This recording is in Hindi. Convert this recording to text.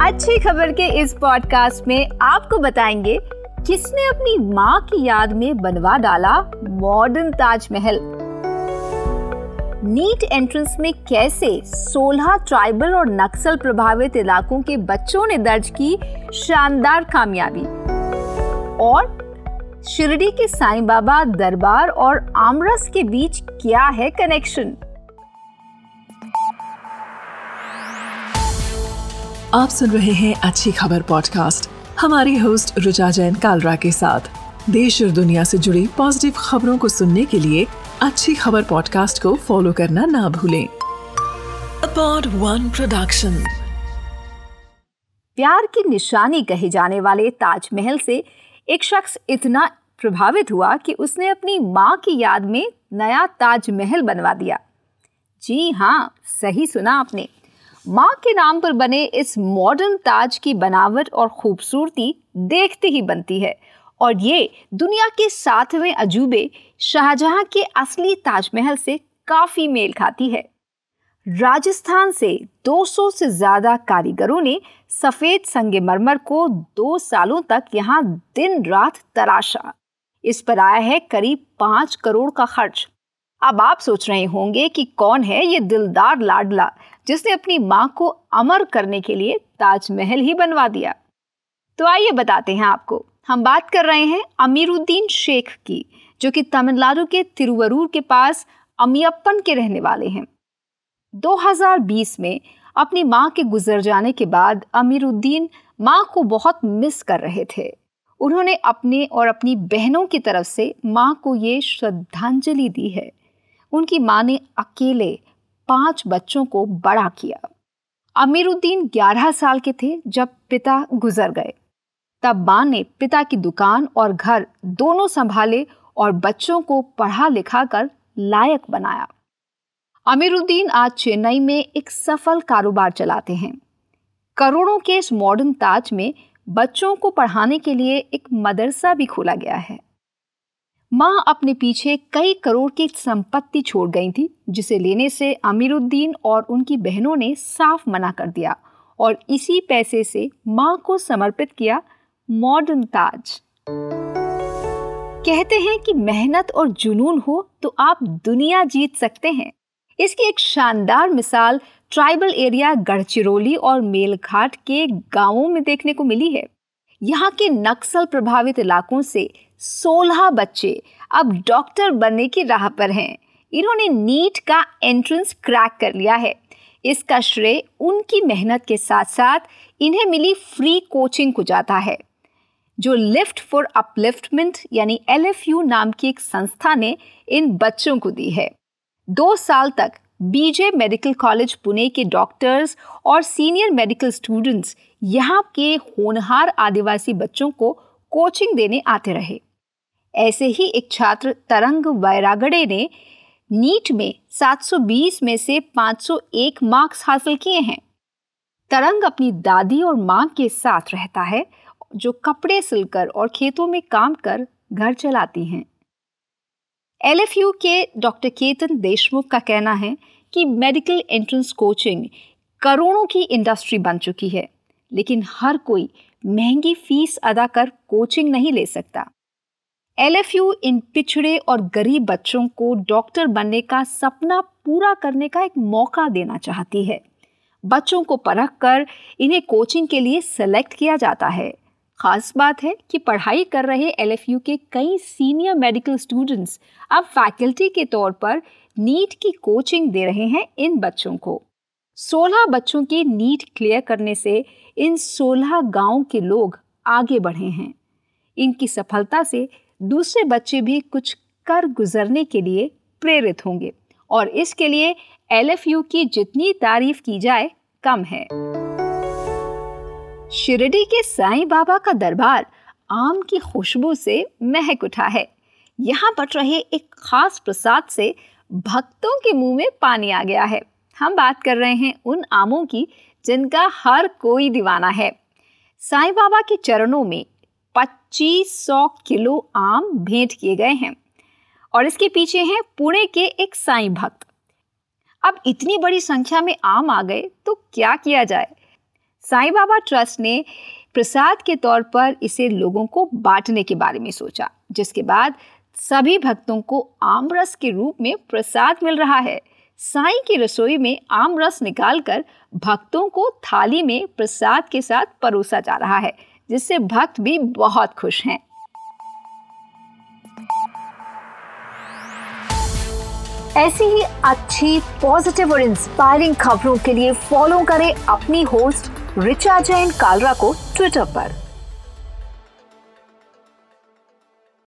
अच्छी खबर के इस पॉडकास्ट में आपको बताएँगे, किसने अपनी माँ की याद में बनवा डाला मॉडर्न ताजमहल? नीट एंट्रेंस में कैसे 16 ट्राइबल और नक्सल प्रभावित इलाकों के बच्चों ने दर्ज की शानदार कामयाबी? और शिरडी के साईं बाबा दरबार और आमरस के बीच क्या है कनेक्शन आप सुन रहे हैं अच्छी खबर पॉडकास्ट हमारी होस्ट रुचा जैन कालरा के साथ। देश और दुनिया से जुड़ी पॉजिटिव खबरों को सुनने के लिए अच्छी खबर पॉडकास्ट को फॉलो करना ना भूलें। अपॉड वन प्रोडक्शन प्यार की निशानी कहे जाने वाले ताजमहल से एक शख्स इतना प्रभावित हुआ कि उसने अपनी माँ की याद में नया ताजमहल बनवा दिया। जी हाँ सही सुना आपने। माँ के नाम पर बने इस मॉडर्न ताज की बनावट और खूबसूरती देखते ही बनती है। और ये दुनिया के सातवें अजूबे शाहजहां के असली ताजमहल से काफ़ी मेल खाती है। राजस्थान से 200 से ज़्यादा कारीगरों ने सफ़ेद संगमरमर को दो सालों तक यहाँ दिन रात तराशा। इस पर आया है करीब पाँच करोड़ का खर्च। अब आप सोच रहे होंगे कि कौन है ये दिलदार लाडला? जिसने अपनी माँ को अमर करने के लिए ताजमहल ही बनवा दिया। तो आइए बताते हैं आपको, हम बात कर रहे हैं अमीरुद्दीन शेख की, जो कि तमिलनाडु के तिरुवरूर के पास अमियप्पन के रहने वाले हैं। 2020 में अपनी माँ के गुजर जाने के बाद अमीरुद्दीन माँ को बहुत मिस कर रहे थे। उन्होंने अपने और अपनी बहनों की तरफ़ से माँ को ये श्रद्धांजलि दी है। उनकी माँ ने अकेले पाँच बच्चों को बड़ा किया। अमीरुद्दीन ग्यारह साल के थे जब पिता गुजर गए। तब माँ ने पिता की दुकान और घर दोनों संभाले और बच्चों को पढ़ा लिखा कर लायक बनाया। अमीरुद्दीन आज चेन्नई में एक सफल कारोबार चलाते हैं। करोड़ों के इस मॉडर्न ताज में बच्चों को पढ़ाने के लिए एक मदरसा भी खोला गया है। माँ अपने पीछे कई करोड़ की संपत्ति छोड़ गई थी, जिसे लेने से अमीरुद्दीन और उनकी बहनों ने साफ़ मना कर दिया और इसी पैसे से माँ को समर्पित किया मॉडर्न ताज। कहते हैं कि मेहनत और जुनून हो तो आप दुनिया जीत सकते हैं। इसकी एक शानदार मिसाल ट्राइबल एरिया गढ़चिरौली और मेलघाट के गाँवों में देखने को मिली है। यहाँ के नक्सल प्रभावित इलाकों से 16 बच्चे अब डॉक्टर बनने की राह पर हैं। इन्होंने नीट का एंट्रेंस क्रैक कर लिया है। इसका श्रेय उनकी मेहनत के साथ साथ इन्हें मिली फ्री कोचिंग को जाता है। जो लिफ्ट फॉर अपलिफ्टमेंट यानी एलएफयू नाम की एक संस्था ने इन बच्चों को दी है। दो साल तक बीजे मेडिकल कॉलेज पुणे के डॉक्टर्स और सीनियर मेडिकल स्टूडेंट्स यहाँ के होनहार आदिवासी बच्चों को कोचिंग देने आते रहे। ऐसे ही एक छात्र तरंग वैरागड़े ने नीट में 720 में से 501 मार्क्स हासिल किए हैं। तरंग अपनी दादी और माँ के साथ रहता है, जो कपड़े सिलकर और खेतों में काम कर घर चलाती हैं। एल के डॉक्टर केतन देशमुख का कहना है कि मेडिकल एंट्रेंस कोचिंग करोड़ों की इंडस्ट्री बन चुकी है, लेकिन हर कोई महँगी फ़ीस अदा कर कोचिंग नहीं ले सकता। एलएफयू इन पिछड़े और गरीब बच्चों को डॉक्टर बनने का सपना पूरा करने का एक मौका देना चाहती है। बच्चों को परख कर इन्हें कोचिंग के लिए सेलेक्ट किया जाता है। खास बात है कि पढ़ाई कर रहे एलएफयू के कई सीनियर मेडिकल स्टूडेंट्स अब फैकल्टी के तौर पर नीट की कोचिंग दे रहे हैं इन बच्चों को। 16 बच्चों की नीट क्लियर करने से इन 16 गाँव के लोग आगे बढ़े हैं। इनकी सफलता से दूसरे बच्चे भी कुछ कर गुजरने के लिए प्रेरित होंगे और इसके लिए एलएफयू की जितनी तारीफ़ की जाए, कम है। शिरडी के साईं बाबा का दरबार आम की खुशबू से महक उठा है। यहाँ बट रहे एक खास प्रसाद से भक्तों के मुँह में पानी आ गया है। हम बात कर रहे हैं उन आमों की जिनका हर कोई दीवाना है। साईं बाबा के चरणों में 2500 किलो आम भेंट किए गए हैं। और इसके पीछे हैं पुणे के एक साईं भक्त। अब इतनी बड़ी संख्या में आम आ गए तो क्या किया जाए? साईं बाबा ट्रस्ट ने प्रसाद के तौर पर इसे लोगों को बांटने के बारे में सोचा, जिसके बाद सभी भक्तों को आम रस के रूप में प्रसाद मिल रहा है। साईं की रसोई में आम रस निकालकर भक्तों को थाली में प्रसाद के साथ परोसा जा रहा है। जिससे भक्त भी बहुत खुश हैं। ऐसी ही अच्छी पॉजिटिव और इंस्पायरिंग खबरों के लिए फॉलो करें अपनी होस्ट रिचा जैन कालरा को ट्विटर पर।